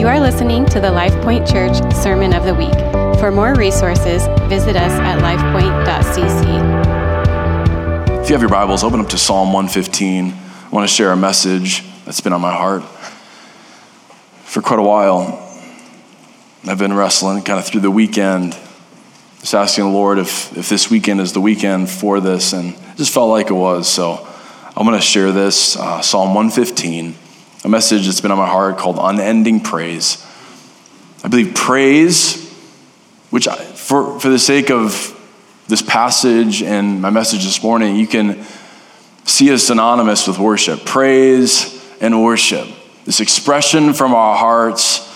You are listening to the LifePoint Church Sermon of the Week. For more resources, visit us at lifepoint.cc. If you have your Bibles, open up to Psalm 115. I want to share a message that's been on my heart for quite a while. I've been wrestling kind of through the weekend, just asking the Lord if, if this weekend is the weekend for this, and it just felt like it was. So I'm going to share this uh, Psalm 115, a message that's been on my heart called Unending Praise. I believe praise, which I, for, for the sake of this passage and my message this morning, you can see as synonymous with worship. Praise and worship. This expression from our hearts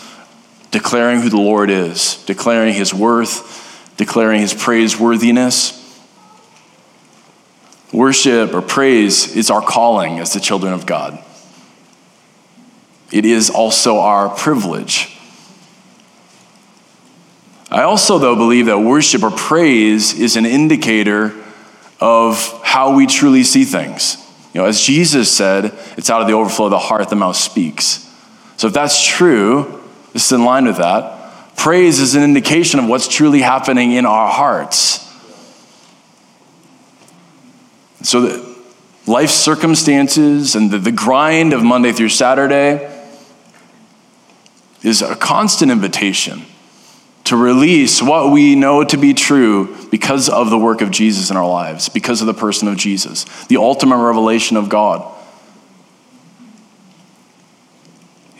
declaring who the Lord is, declaring his worth, declaring his praiseworthiness. Worship or praise is our calling as the children of God. It is also our privilege. I also, though, believe that worship or praise is an indicator of how we truly see things. You know, as Jesus said, it's out of the overflow of the heart the mouth speaks. So if that's true, this is in line with that. Praise is an indication of what's truly happening in our hearts. So, the life circumstances and the, the grind of Monday through Saturday is a constant invitation to release what we know to be true because of the work of Jesus in our lives, because of the person of Jesus, the ultimate revelation of God.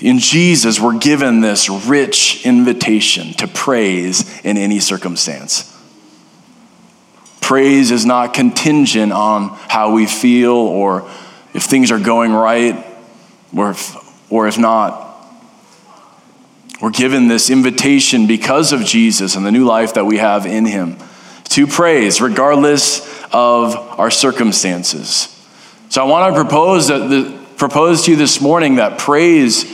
In Jesus, we're given this rich invitation to praise in any circumstance. Praise is not contingent on how we feel or if things are going right or if, or if not. We're given this invitation because of Jesus and the new life that we have in Him to praise regardless of our circumstances. So I want to propose that the, propose to you this morning that praise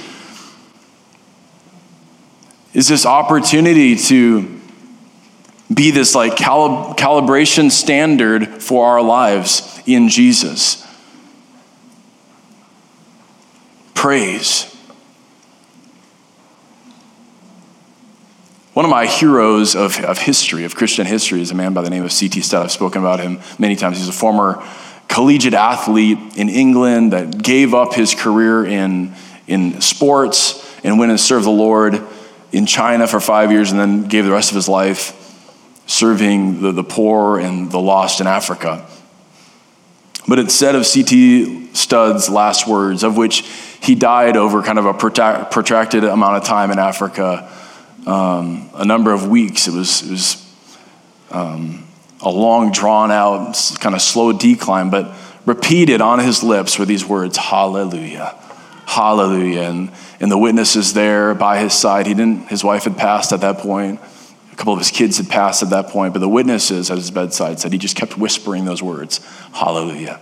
is this opportunity to be this like calib- calibration standard for our lives in Jesus. Praise. One of my heroes of, of history, of Christian history, is a man by the name of C.T. Studd. I've spoken about him many times. He's a former collegiate athlete in England that gave up his career in, in sports and went and served the Lord in China for five years and then gave the rest of his life serving the, the poor and the lost in Africa. But said of C.T. Studd's last words, of which he died over kind of a protracted amount of time in Africa, um, a number of weeks. It was, it was um, a long, drawn out, kind of slow decline, but repeated on his lips were these words Hallelujah. Hallelujah. And, and the witnesses there by his side, he didn't, his wife had passed at that point. A couple of his kids had passed at that point, but the witnesses at his bedside said he just kept whispering those words Hallelujah.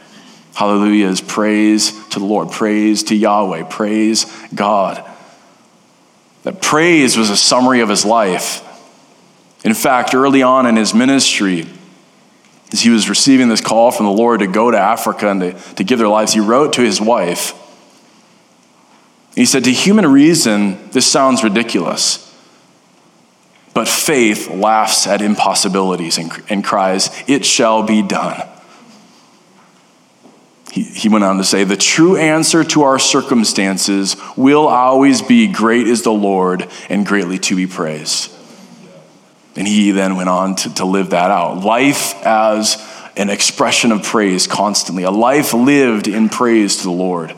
Hallelujah is praise to the Lord, praise to Yahweh, praise God. That praise was a summary of his life. In fact, early on in his ministry, as he was receiving this call from the Lord to go to Africa and to, to give their lives, he wrote to his wife, he said, To human reason, this sounds ridiculous. But faith laughs at impossibilities and, and cries, It shall be done. He, went on to say, The true answer to our circumstances will always be, Great is the Lord and greatly to be praised. And he then went on to, to live that out. Life as an expression of praise constantly, a life lived in praise to the Lord.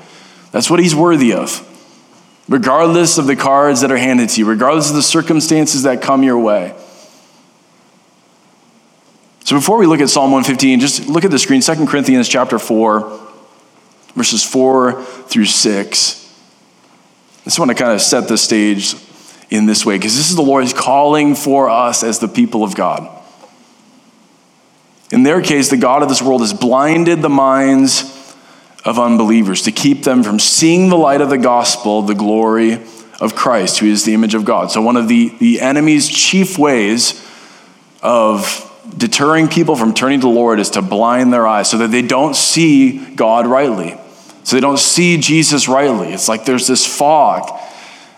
That's what he's worthy of regardless of the cards that are handed to you, regardless of the circumstances that come your way. So before we look at Psalm 115, just look at the screen, 2 Corinthians chapter 4, verses 4 through 6. I just want to kind of set the stage in this way, because this is the Lord's calling for us as the people of God. In their case, the God of this world has blinded the minds of unbelievers, to keep them from seeing the light of the gospel, the glory of Christ, who is the image of God. So, one of the, the enemy's chief ways of deterring people from turning to the Lord is to blind their eyes so that they don't see God rightly, so they don't see Jesus rightly. It's like there's this fog.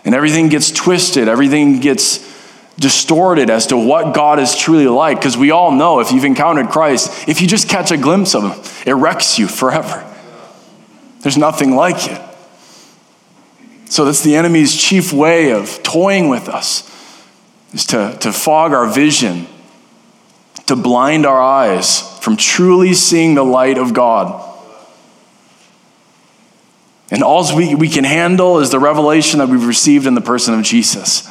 And everything gets twisted, everything gets distorted as to what God is truly like. Because we all know if you've encountered Christ, if you just catch a glimpse of Him, it wrecks you forever. There's nothing like it. So that's the enemy's chief way of toying with us, is to, to fog our vision, to blind our eyes from truly seeing the light of God. And all we, we can handle is the revelation that we've received in the person of Jesus.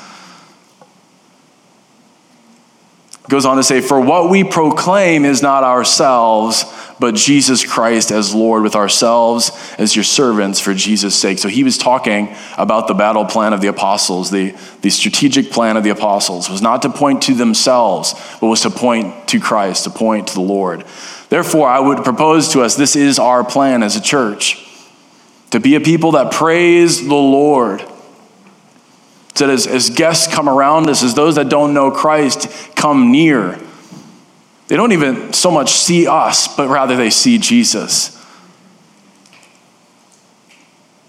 Goes on to say, For what we proclaim is not ourselves, but Jesus Christ as Lord, with ourselves as your servants for Jesus' sake. So he was talking about the battle plan of the apostles. The, the strategic plan of the apostles was not to point to themselves, but was to point to Christ, to point to the Lord. Therefore, I would propose to us this is our plan as a church to be a people that praise the Lord. So that as, as guests come around us, as those that don't know Christ come near, they don't even so much see us, but rather they see Jesus.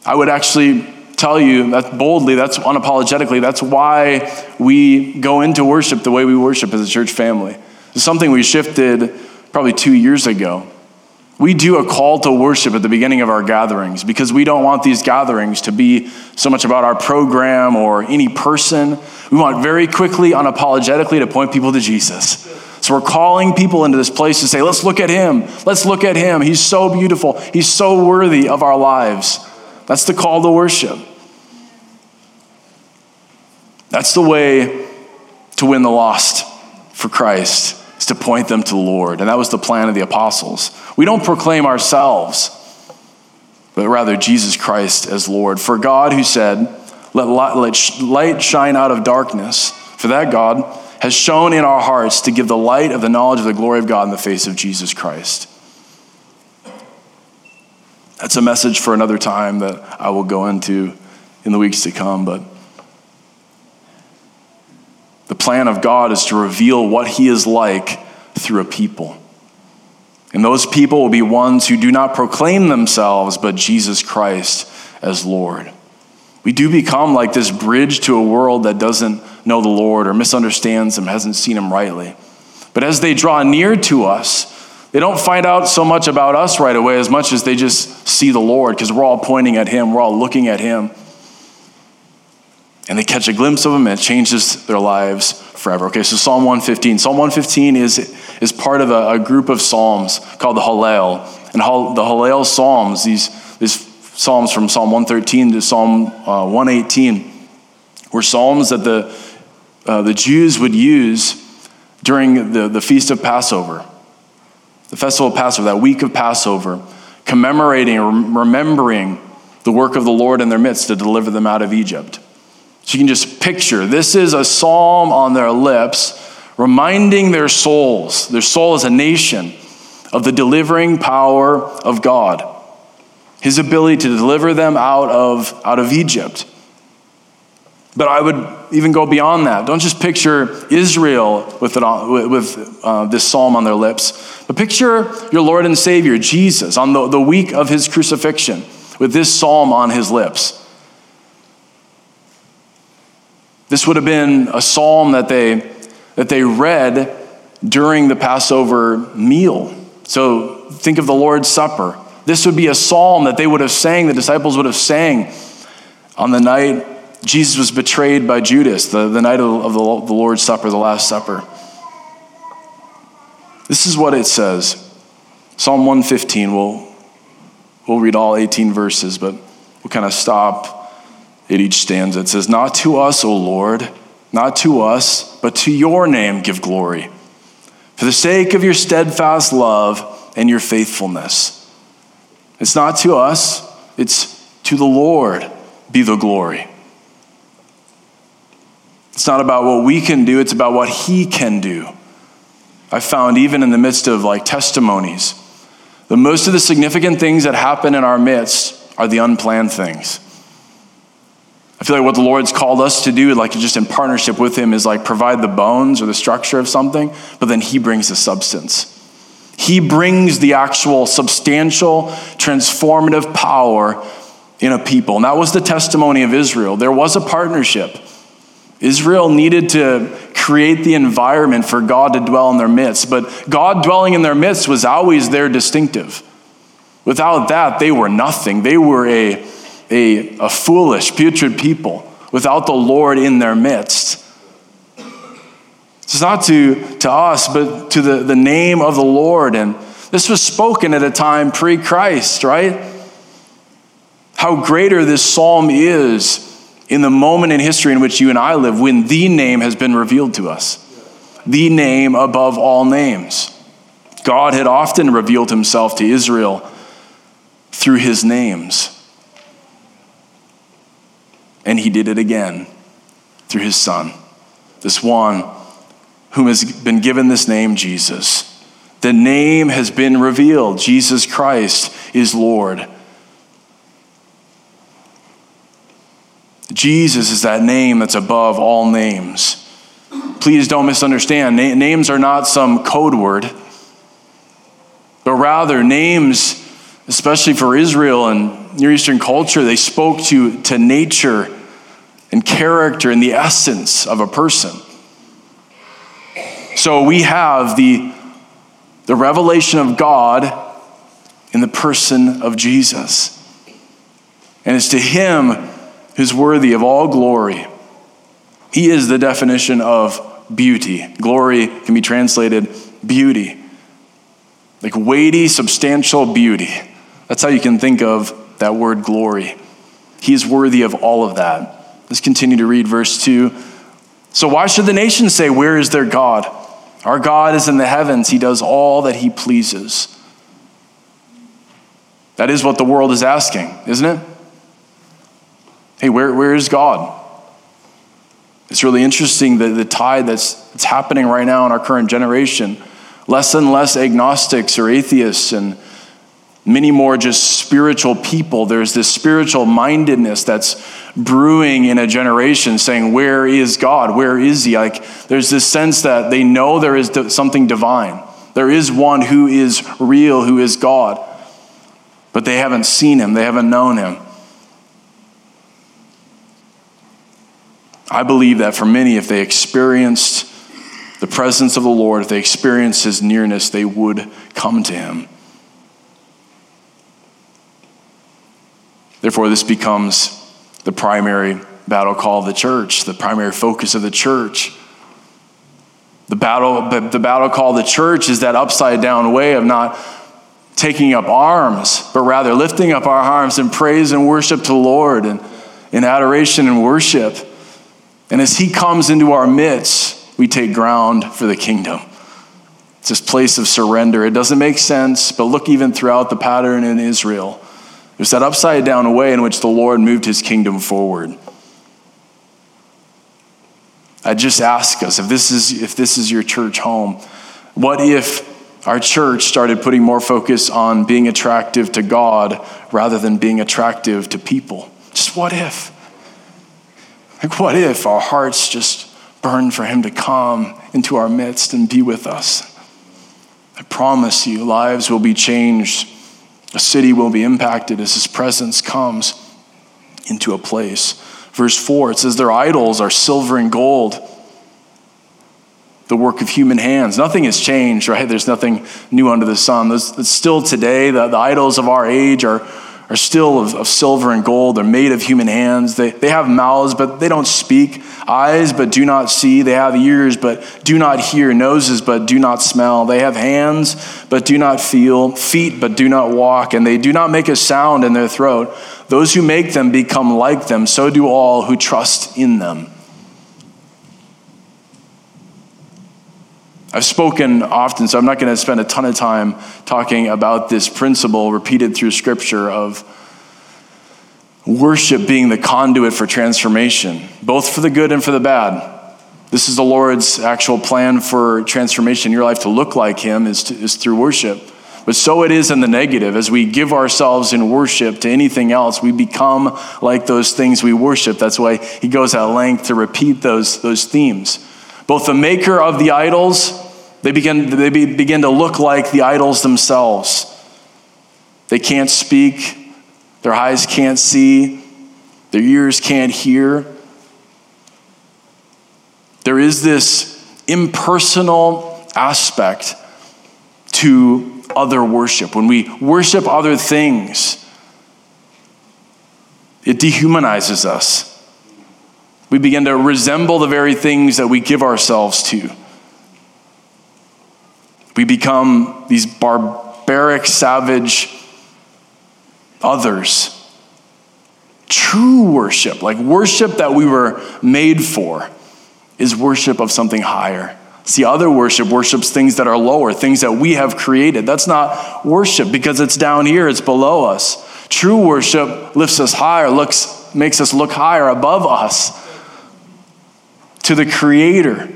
I would actually tell you that boldly, that's unapologetically, that's why we go into worship the way we worship as a church family. It's something we shifted probably two years ago. We do a call to worship at the beginning of our gatherings because we don't want these gatherings to be so much about our program or any person. We want very quickly, unapologetically, to point people to Jesus. So we're calling people into this place to say, let's look at him. Let's look at him. He's so beautiful. He's so worthy of our lives. That's the call to worship. That's the way to win the lost for Christ, is to point them to the Lord. And that was the plan of the apostles. We don't proclaim ourselves, but rather Jesus Christ as Lord. For God, who said, let light shine out of darkness, for that God has shone in our hearts to give the light of the knowledge of the glory of God in the face of Jesus Christ. That's a message for another time that I will go into in the weeks to come, but the plan of God is to reveal what He is like through a people. And those people will be ones who do not proclaim themselves, but Jesus Christ as Lord. We do become like this bridge to a world that doesn't know the Lord or misunderstands Him, hasn't seen Him rightly. But as they draw near to us, they don't find out so much about us right away as much as they just see the Lord because we're all pointing at Him, we're all looking at Him. And they catch a glimpse of Him and it changes their lives forever. Okay, so Psalm 115. Psalm 115 is, is part of a, a group of Psalms called the Hallel. And the Hallel Psalms, these, these Psalms from Psalm 113 to Psalm uh, 118, were Psalms that the uh, the Jews would use during the, the feast of Passover, the festival of Passover, that week of Passover, commemorating or remembering the work of the Lord in their midst to deliver them out of Egypt. So you can just picture this is a psalm on their lips, reminding their souls, their soul as a nation, of the delivering power of God, his ability to deliver them out of, out of Egypt. But I would even go beyond that. Don't just picture Israel with, it on, with uh, this psalm on their lips, but picture your Lord and Savior, Jesus, on the, the week of his crucifixion with this psalm on his lips. This would have been a psalm that they, that they read during the Passover meal. So think of the Lord's Supper. This would be a psalm that they would have sang, the disciples would have sang on the night Jesus was betrayed by Judas the, the night of, of the, the Lord's Supper, the Last Supper. This is what it says Psalm 115. We'll, we'll read all 18 verses, but we'll kind of stop at each stanza. It says, Not to us, O Lord, not to us, but to your name give glory, for the sake of your steadfast love and your faithfulness. It's not to us, it's to the Lord be the glory. It's not about what we can do, it's about what He can do. I found even in the midst of like testimonies, the most of the significant things that happen in our midst are the unplanned things. I feel like what the Lord's called us to do, like just in partnership with Him, is like provide the bones or the structure of something, but then He brings the substance. He brings the actual substantial, transformative power in a people. And that was the testimony of Israel. There was a partnership. Israel needed to create the environment for God to dwell in their midst, but God dwelling in their midst was always their distinctive. Without that, they were nothing. They were a, a, a foolish, putrid people without the Lord in their midst. It's not to, to us, but to the, the name of the Lord. And this was spoken at a time pre Christ, right? how greater this psalm is in the moment in history in which you and I live when the name has been revealed to us. The name above all names. God had often revealed himself to Israel through his names. And he did it again through his son, this one whom has been given this name, Jesus. The name has been revealed. Jesus Christ is Lord. Jesus is that name that's above all names. Please don't misunderstand. Na- names are not some code word, but rather, names, especially for Israel and Near Eastern culture, they spoke to, to nature and character and the essence of a person. So we have the, the revelation of God in the person of Jesus. And it's to him who's worthy of all glory. He is the definition of beauty. Glory can be translated beauty, like weighty, substantial beauty. That's how you can think of that word glory. He is worthy of all of that. Let's continue to read verse 2. So, why should the nations say, Where is their God? Our God is in the heavens, He does all that He pleases. That is what the world is asking, isn't it? Hey, where, where is God? It's really interesting that the tide that's, that's happening right now in our current generation. Less and less agnostics or atheists, and many more just spiritual people. There's this spiritual mindedness that's brewing in a generation saying, Where is God? Where is He? Like, there's this sense that they know there is something divine. There is one who is real, who is God, but they haven't seen Him, they haven't known Him. I believe that for many, if they experienced the presence of the Lord, if they experienced his nearness, they would come to him. Therefore, this becomes the primary battle call of the church, the primary focus of the church. The battle, the battle call of the church is that upside down way of not taking up arms, but rather lifting up our arms in praise and worship to the Lord and in adoration and worship. And as he comes into our midst, we take ground for the kingdom. It's this place of surrender. It doesn't make sense, but look even throughout the pattern in Israel. There's that upside down way in which the Lord moved his kingdom forward. I just ask us if this is if this is your church home, what if our church started putting more focus on being attractive to God rather than being attractive to people? Just what if? Like, what if our hearts just burn for Him to come into our midst and be with us? I promise you, lives will be changed. A city will be impacted as His presence comes into a place. Verse 4, it says, Their idols are silver and gold, the work of human hands. Nothing has changed, right? There's nothing new under the sun. There's, still today, the, the idols of our age are are still of, of, silver and gold. They're made of human hands. They, they have mouths, but they don't speak. Eyes, but do not see. They have ears, but do not hear. Noses, but do not smell. They have hands, but do not feel. Feet, but do not walk. And they do not make a sound in their throat. Those who make them become like them. So do all who trust in them. I've spoken often, so I'm not going to spend a ton of time talking about this principle repeated through Scripture of worship being the conduit for transformation, both for the good and for the bad. This is the Lord's actual plan for transformation in your life to look like Him is, to, is through worship. But so it is in the negative. As we give ourselves in worship to anything else, we become like those things we worship. That's why He goes at length to repeat those, those themes. Both the maker of the idols they begin, they begin to look like the idols themselves. They can't speak, Their eyes can't see, their ears can't hear. There is this impersonal aspect to other worship. When we worship other things, it dehumanizes us. We begin to resemble the very things that we give ourselves to. We become these barbaric, savage others. True worship, like worship that we were made for, is worship of something higher. See, other worship worships things that are lower, things that we have created. That's not worship because it's down here, it's below us. True worship lifts us higher, looks, makes us look higher above us to the Creator.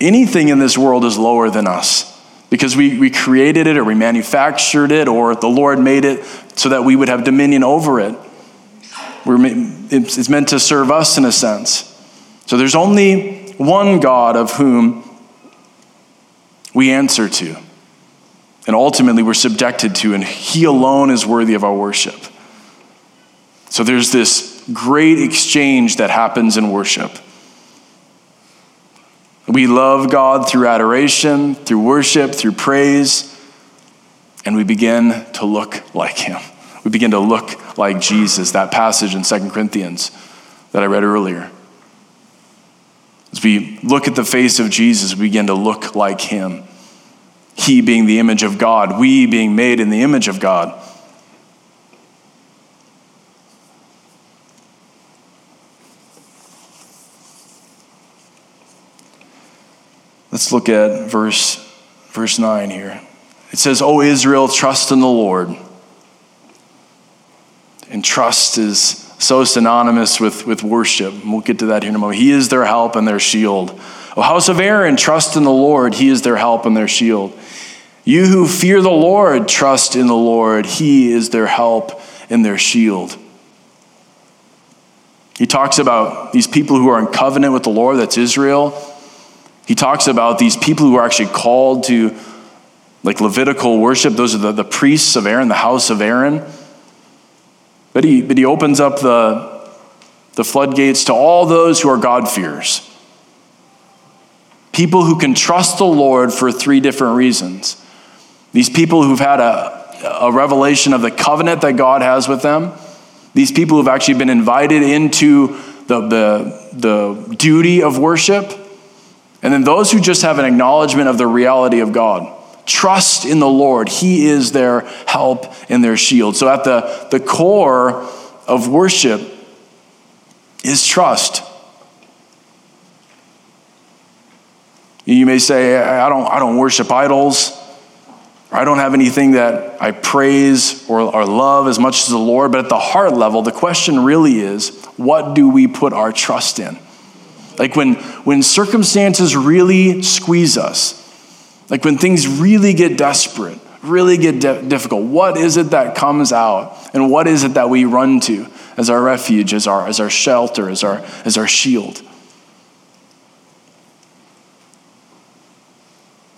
Anything in this world is lower than us because we, we created it or we manufactured it or the Lord made it so that we would have dominion over it. We're, it's meant to serve us in a sense. So there's only one God of whom we answer to. And ultimately, we're subjected to, and He alone is worthy of our worship. So there's this great exchange that happens in worship. We love God through adoration, through worship, through praise, and we begin to look like Him. We begin to look like Jesus, that passage in Second Corinthians that I read earlier. As we look at the face of Jesus, we begin to look like Him. He being the image of God, we being made in the image of God. Let's look at verse, verse 9 here. It says, O Israel, trust in the Lord. And trust is so synonymous with, with worship. We'll get to that here in a moment. He is their help and their shield. O house of Aaron, trust in the Lord. He is their help and their shield. You who fear the Lord, trust in the Lord. He is their help and their shield. He talks about these people who are in covenant with the Lord, that's Israel. He talks about these people who are actually called to like Levitical worship. Those are the, the priests of Aaron, the house of Aaron. But he, but he opens up the, the floodgates to all those who are God-fearers. People who can trust the Lord for three different reasons. These people who've had a, a revelation of the covenant that God has with them. These people who've actually been invited into the, the, the duty of worship and then those who just have an acknowledgement of the reality of God. Trust in the Lord. He is their help and their shield. So at the, the core of worship is trust. You may say, I don't, I don't worship idols. I don't have anything that I praise or, or love as much as the Lord. But at the heart level, the question really is what do we put our trust in? Like when, when circumstances really squeeze us, like when things really get desperate, really get de- difficult, what is it that comes out? And what is it that we run to as our refuge, as our, as our shelter, as our, as our shield?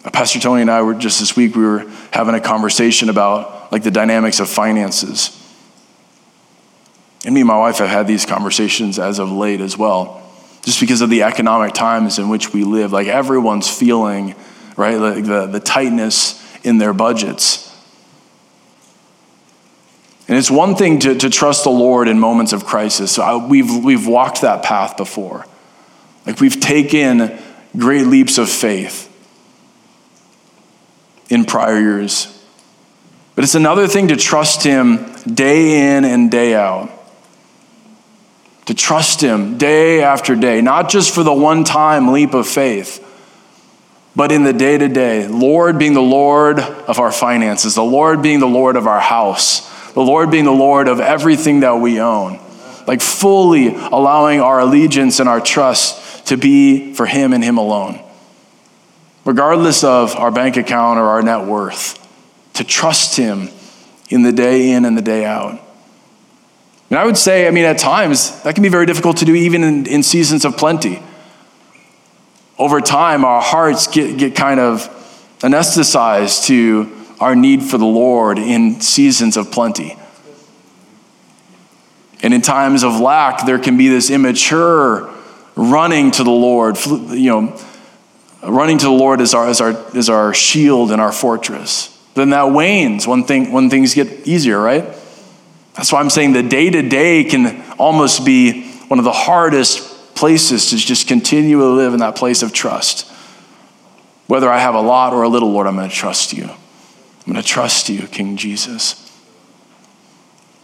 Uh, Pastor Tony and I were just this week, we were having a conversation about like the dynamics of finances. And me and my wife have had these conversations as of late as well just because of the economic times in which we live. Like everyone's feeling, right, like the, the tightness in their budgets. And it's one thing to, to trust the Lord in moments of crisis. So I, we've, we've walked that path before. Like we've taken great leaps of faith in prior years. But it's another thing to trust Him day in and day out to trust Him day after day, not just for the one time leap of faith, but in the day to day. Lord being the Lord of our finances, the Lord being the Lord of our house, the Lord being the Lord of everything that we own. Like fully allowing our allegiance and our trust to be for Him and Him alone. Regardless of our bank account or our net worth, to trust Him in the day in and the day out. And I would say, I mean, at times, that can be very difficult to do even in, in seasons of plenty. Over time, our hearts get, get kind of anesthetized to our need for the Lord in seasons of plenty. And in times of lack, there can be this immature running to the Lord, you know, running to the Lord as our, as our, as our shield and our fortress. Then that wanes when, thing, when things get easier, right? That's why I'm saying the day to day can almost be one of the hardest places to just continue to live in that place of trust. Whether I have a lot or a little, Lord, I'm going to trust you. I'm going to trust you, King Jesus.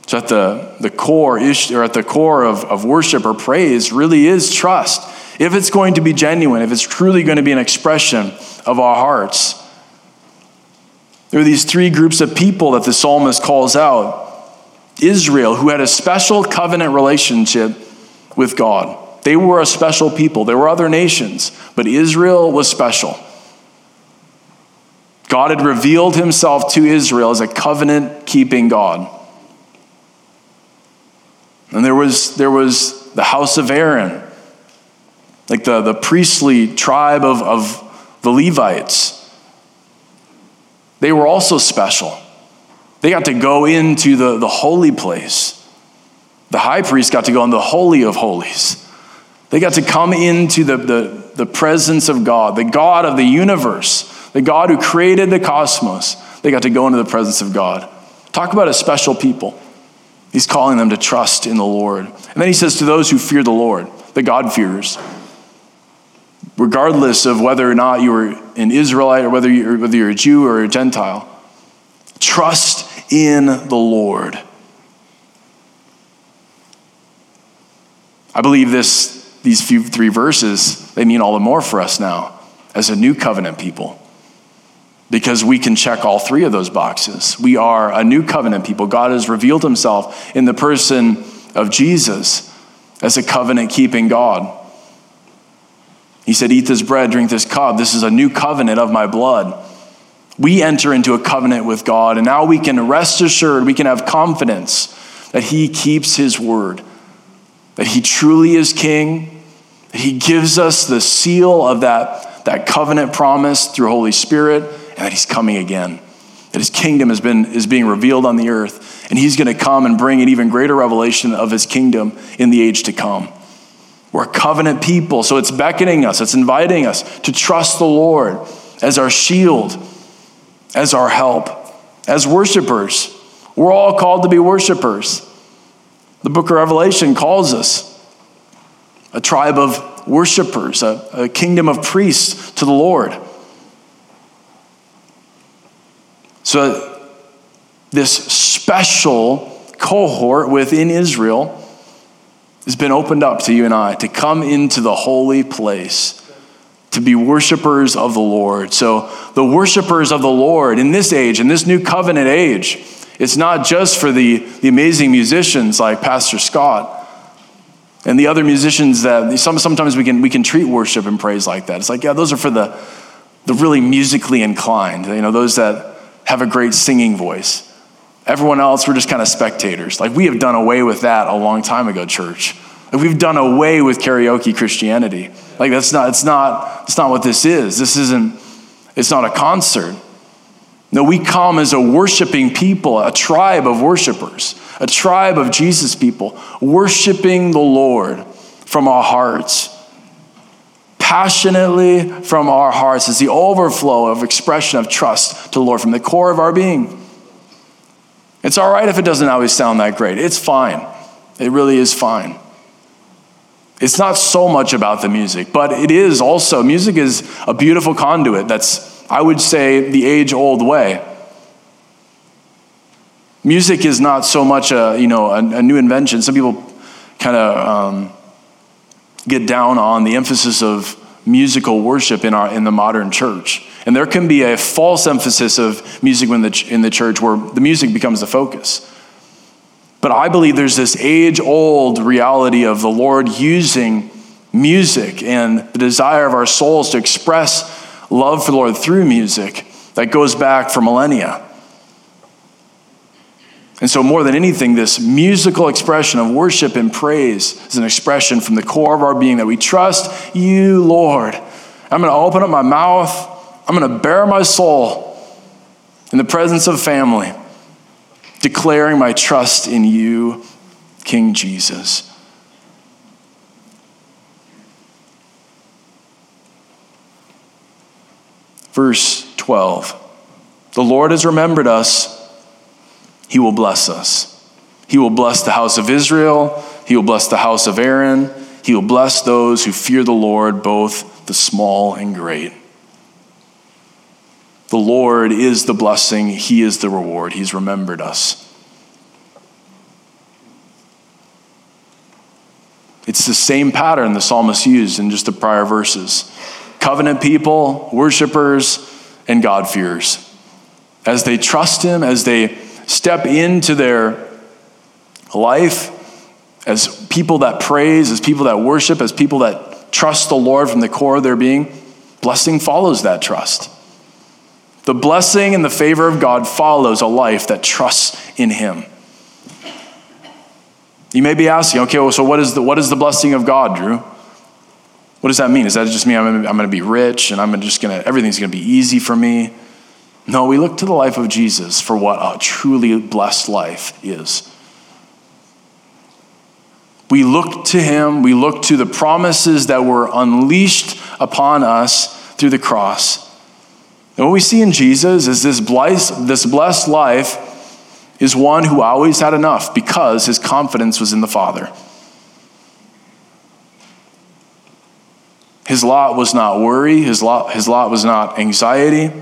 So at the, the core issue, or at the core of, of worship or praise really is trust. If it's going to be genuine, if it's truly going to be an expression of our hearts. There are these three groups of people that the psalmist calls out. Israel, who had a special covenant relationship with God. They were a special people. There were other nations, but Israel was special. God had revealed himself to Israel as a covenant keeping God. And there was, there was the house of Aaron, like the, the priestly tribe of, of the Levites. They were also special. They got to go into the, the holy place. The high priest got to go in the Holy of Holies. They got to come into the, the, the presence of God, the God of the universe, the God who created the cosmos. They got to go into the presence of God. Talk about a special people. He's calling them to trust in the Lord. And then he says to those who fear the Lord, the God-fearers, regardless of whether or not you are an Israelite or whether you're, whether you're a Jew or a Gentile, trust in the Lord. I believe this, these few three verses, they mean all the more for us now as a new covenant people because we can check all three of those boxes. We are a new covenant people. God has revealed himself in the person of Jesus as a covenant keeping God. He said, Eat this bread, drink this cup. This is a new covenant of my blood. We enter into a covenant with God, and now we can rest assured, we can have confidence that He keeps His word, that He truly is King, that He gives us the seal of that, that covenant promise through Holy Spirit and that he's coming again. That his kingdom has been, is being revealed on the earth, and he's going to come and bring an even greater revelation of his kingdom in the age to come. We're covenant people, so it's beckoning us, it's inviting us to trust the Lord as our shield, as our help, as worshipers. We're all called to be worshipers. The book of Revelation calls us a tribe of worshipers, a, a kingdom of priests to the Lord. So, this special cohort within Israel has been opened up to you and I to come into the holy place, to be worshipers of the Lord. So, the worshipers of the Lord in this age, in this new covenant age, it's not just for the, the amazing musicians like Pastor Scott and the other musicians that some, sometimes we can, we can treat worship and praise like that. It's like, yeah, those are for the, the really musically inclined, you know, those that have a great singing voice. Everyone else, we're just kind of spectators. Like, we have done away with that a long time ago, church. Like, we've done away with karaoke Christianity. Like, that's not, it's not, it's not what this is. This isn't, it's not a concert. No, we come as a worshiping people, a tribe of worshipers, a tribe of Jesus people, worshiping the Lord from our hearts passionately from our hearts is the overflow of expression of trust to the Lord from the core of our being. It's all right if it doesn't always sound that great. It's fine. It really is fine. It's not so much about the music, but it is also, music is a beautiful conduit that's, I would say, the age old way. Music is not so much a, you know, a, a new invention. Some people kind of um, get down on the emphasis of musical worship in, our, in the modern church. And there can be a false emphasis of music in the, in the church where the music becomes the focus. But I believe there's this age old reality of the Lord using music and the desire of our souls to express love for the Lord through music that goes back for millennia. And so, more than anything, this musical expression of worship and praise is an expression from the core of our being that we trust you, Lord. I'm going to open up my mouth, I'm going to bare my soul in the presence of family, declaring my trust in you King Jesus. Verse 12 The Lord has remembered us, He will bless us. He will bless the house of Israel, He will bless the house of Aaron, He will bless those who fear the Lord, both the small and great. The Lord is the blessing, He is the reward. He's remembered us. It's the same pattern the psalmist used in just the prior verses covenant people, worshipers, and God-fearers. As they trust Him, as they step into their life as people that praise, as people that worship, as people that trust the Lord from the core of their being, blessing follows that trust. The blessing and the favor of God follows a life that trusts in Him. You may be asking, okay, well, so what is the, what is the blessing of God, Drew? What does that mean? Does that just mean I'm going to be rich and I'm just going to, everything's going to be easy for me? No, we look to the life of Jesus for what a truly blessed life is. We look to him, we look to the promises that were unleashed upon us through the cross. And what we see in Jesus is this blessed, this blessed life is one who always had enough because his confidence was in the Father. His lot was not worry, his lot, his lot was not anxiety,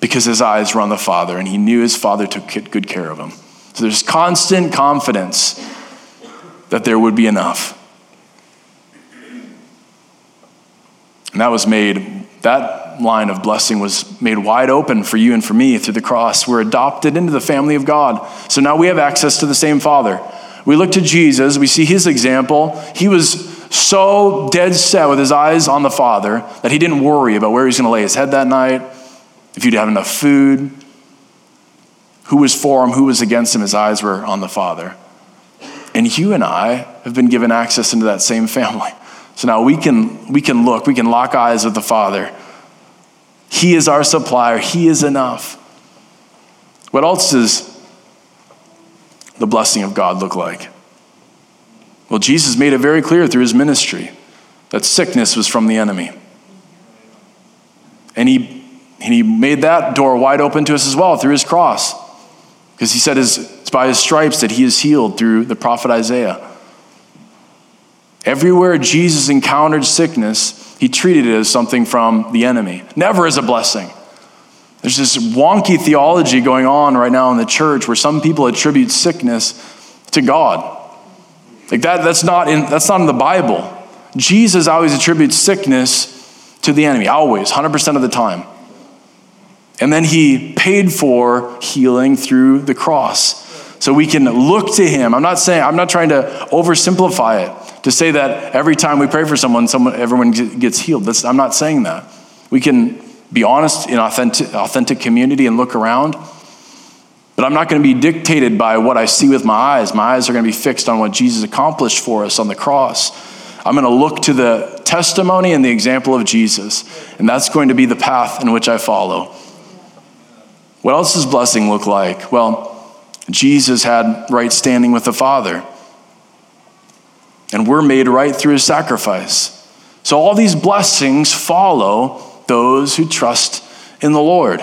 because his eyes were on the Father and he knew his Father took good care of him. So there's constant confidence that there would be enough. And that was made, that line of blessing was made wide open for you and for me through the cross. We're adopted into the family of God. So now we have access to the same Father. We look to Jesus, we see his example. He was so dead set with his eyes on the Father that he didn't worry about where he's going to lay his head that night, if he'd have enough food, who was for him, who was against him. His eyes were on the Father. And you and I have been given access into that same family. So now we can, we can look, we can lock eyes with the Father. He is our supplier, He is enough. What else does the blessing of God look like? Well, Jesus made it very clear through his ministry that sickness was from the enemy. And he, and he made that door wide open to us as well through his cross. Because he said it's by his stripes that he is healed through the prophet Isaiah. Everywhere Jesus encountered sickness, he treated it as something from the enemy, never as a blessing. There's this wonky theology going on right now in the church where some people attribute sickness to God. Like that, that's not in that's not in the Bible. Jesus always attributes sickness to the enemy, always, 100% of the time. And then he paid for healing through the cross. So we can look to him. I'm not saying, I'm not trying to oversimplify it to say that every time we pray for someone, someone everyone gets healed. That's, I'm not saying that. We can be honest in authentic, authentic community and look around. But I'm not going to be dictated by what I see with my eyes. My eyes are going to be fixed on what Jesus accomplished for us on the cross. I'm going to look to the testimony and the example of Jesus, and that's going to be the path in which I follow. What else does blessing look like? Well, Jesus had right standing with the Father. And we're made right through his sacrifice. So all these blessings follow those who trust in the Lord.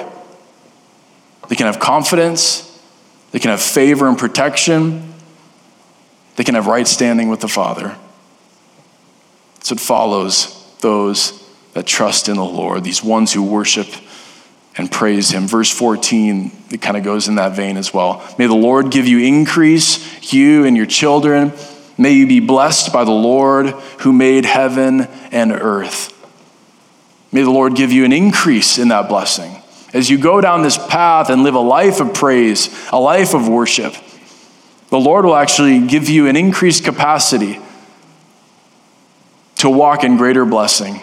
They can have confidence, they can have favor and protection, they can have right standing with the Father. So it follows those that trust in the Lord, these ones who worship and praise him. Verse 14, it kind of goes in that vein as well. May the Lord give you increase, you and your children. May you be blessed by the Lord who made heaven and earth. May the Lord give you an increase in that blessing. As you go down this path and live a life of praise, a life of worship, the Lord will actually give you an increased capacity to walk in greater blessing.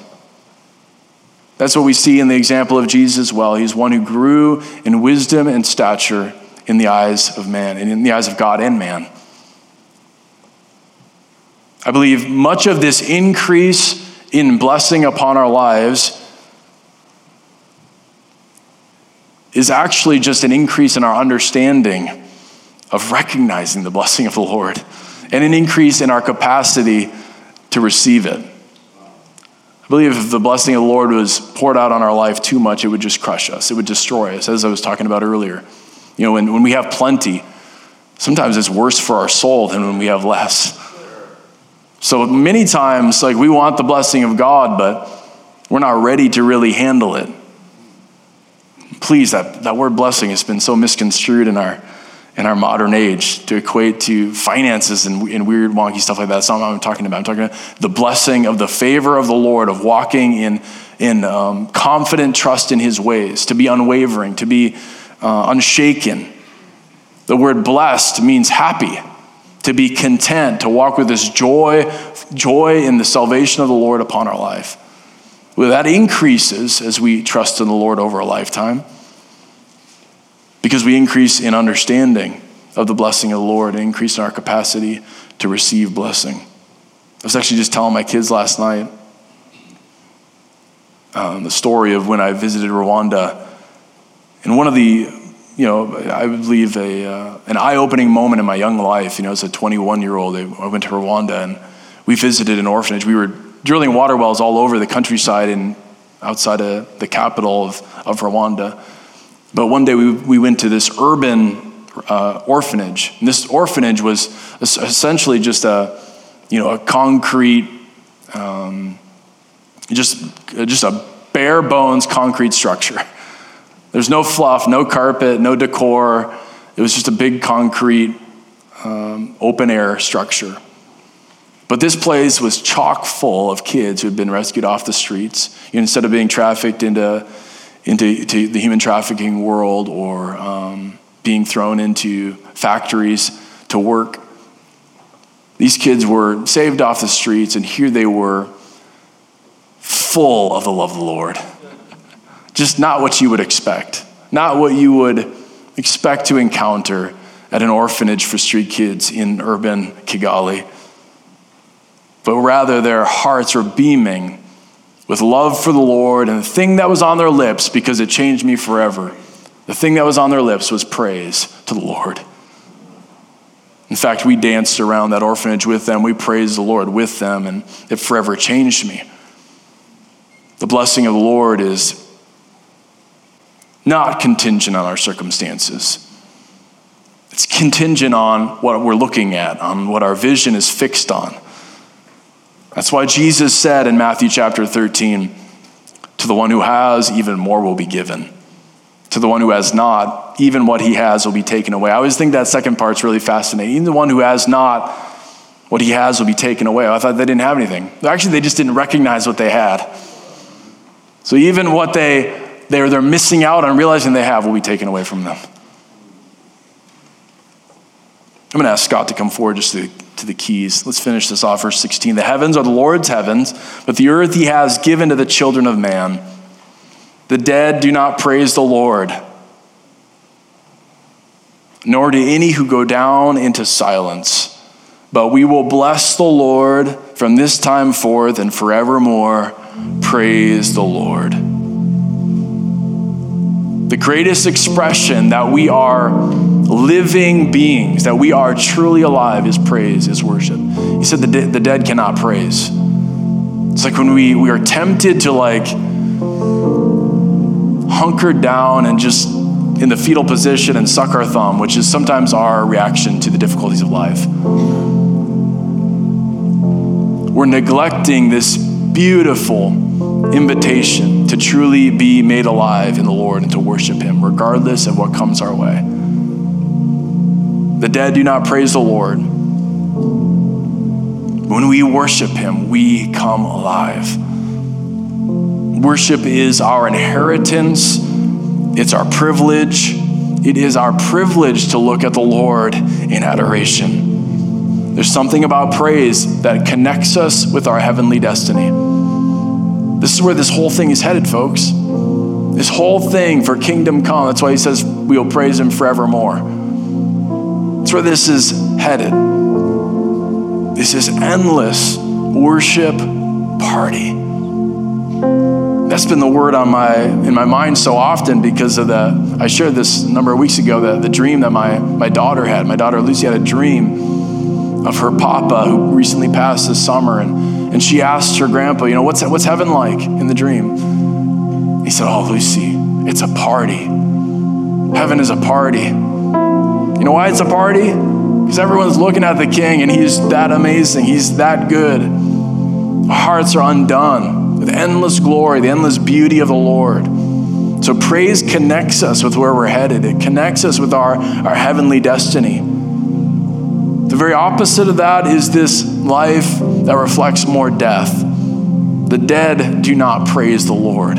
That's what we see in the example of Jesus well. He's one who grew in wisdom and stature in the eyes of man and in the eyes of God and man. I believe much of this increase in blessing upon our lives is actually just an increase in our understanding of recognizing the blessing of the Lord and an increase in our capacity to receive it. I believe if the blessing of the Lord was poured out on our life too much, it would just crush us. It would destroy us, as I was talking about earlier. You know, when, when we have plenty, sometimes it's worse for our soul than when we have less. So many times, like we want the blessing of God, but we're not ready to really handle it. Please, that, that word blessing has been so misconstrued in our in our modern age to equate to finances and, and, weird, wonky stuff like that. That's not what I'm talking about. I'm talking about the blessing of the favor of the Lord, of walking in, in um, confident trust in his ways, to be unwavering, to be uh, unshaken. The word blessed means happy, to be content, to walk with this joy, joy in the salvation of the Lord upon our life. Well, that increases as we trust in the Lord over a lifetime because we increase in understanding of the blessing of the Lord increase in our capacity to receive blessing. I was actually just telling my kids last night um, the story of when I visited Rwanda. And one of the, you know, I believe a, uh, an eye opening moment in my young life, you know, as a 21 year old, I went to Rwanda and we visited an orphanage. We were drilling water wells all over the countryside and outside of the capital of, of Rwanda. But one day we, we went to this urban uh, orphanage. And this orphanage was essentially just a, you know, a concrete, um, just, just a bare bones concrete structure. There's no fluff, no carpet, no decor. It was just a big concrete, um, open air structure. But this place was chock full of kids who had been rescued off the streets. Instead of being trafficked into into the human trafficking world or um, being thrown into factories to work. These kids were saved off the streets, and here they were, full of the love of the Lord. Just not what you would expect, not what you would expect to encounter at an orphanage for street kids in urban Kigali. But rather, their hearts were beaming with love for the Lord, and the thing that was on their lips, because it changed me forever, the thing that was on their lips was praise to the Lord. In fact, we danced around that orphanage with them. We praised the Lord with them, and it forever changed me. The blessing of the Lord is not contingent on our circumstances. It's contingent on what we're looking at, on what our vision is fixed on. That's why Jesus said in Matthew chapter 13, To the one who has, even more will be given. To the one who has not, even what he has will be taken away. I always think that second part's really fascinating. Even the one who has not, what he has will be taken away. I thought they didn't have anything. Actually, they just didn't recognize what they had. So even what they, they're, they're missing out on realizing they have will be taken away from them. I'm going to ask Scott to come forward just to to the keys. Let's finish this off, verse 16. The heavens are the Lord's heavens, but the earth he has given to the children of man. The dead do not praise the Lord, nor do any who go down into silence. But we will bless the Lord from this time forth and forevermore. Praise the Lord. The greatest expression that we are living beings, that we are truly alive, is praise, is worship. He said the, de- the dead cannot praise. It's like when we, we are tempted to like hunker down and just in the fetal position and suck our thumb, which is sometimes our reaction to the difficulties of life. We're neglecting this beautiful invitation to truly be made alive in the Lord and to worship Him, regardless of what comes our way. The dead do not praise the Lord. When we worship Him, we come alive. Worship is our inheritance, it's our privilege. It is our privilege to look at the Lord in adoration. There's something about praise that connects us with our heavenly destiny. This is where this whole thing is headed, folks. This whole thing for kingdom come. That's why he says we'll praise him forevermore. That's where this is headed. This is endless worship party. That's been the word on my in my mind so often because of the I shared this a number of weeks ago, the, the dream that my, my daughter had. My daughter Lucy had a dream of her papa who recently passed this summer. And, and she asked her grandpa, you know, what's, what's heaven like in the dream? He said, oh, Lucy, it's a party. Heaven is a party. You know why it's a party? Because everyone's looking at the king and he's that amazing. He's that good. Our hearts are undone with endless glory, the endless beauty of the Lord. So praise connects us with where we're headed. It connects us with our, our heavenly destiny. Very opposite of that is this life that reflects more death. The dead do not praise the Lord.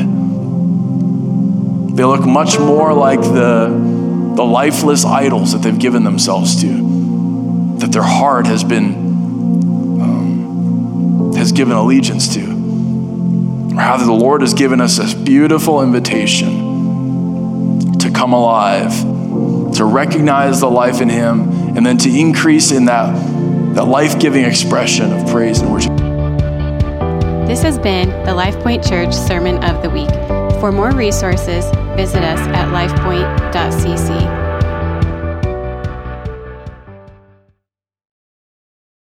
They look much more like the, the lifeless idols that they've given themselves to that their heart has been um, has given allegiance to. Rather, the Lord has given us this beautiful invitation to come alive, to recognize the life in Him, and then to increase in that, that life giving expression of praise and worship. This has been the LifePoint Church Sermon of the Week. For more resources, visit us at lifepoint.cc.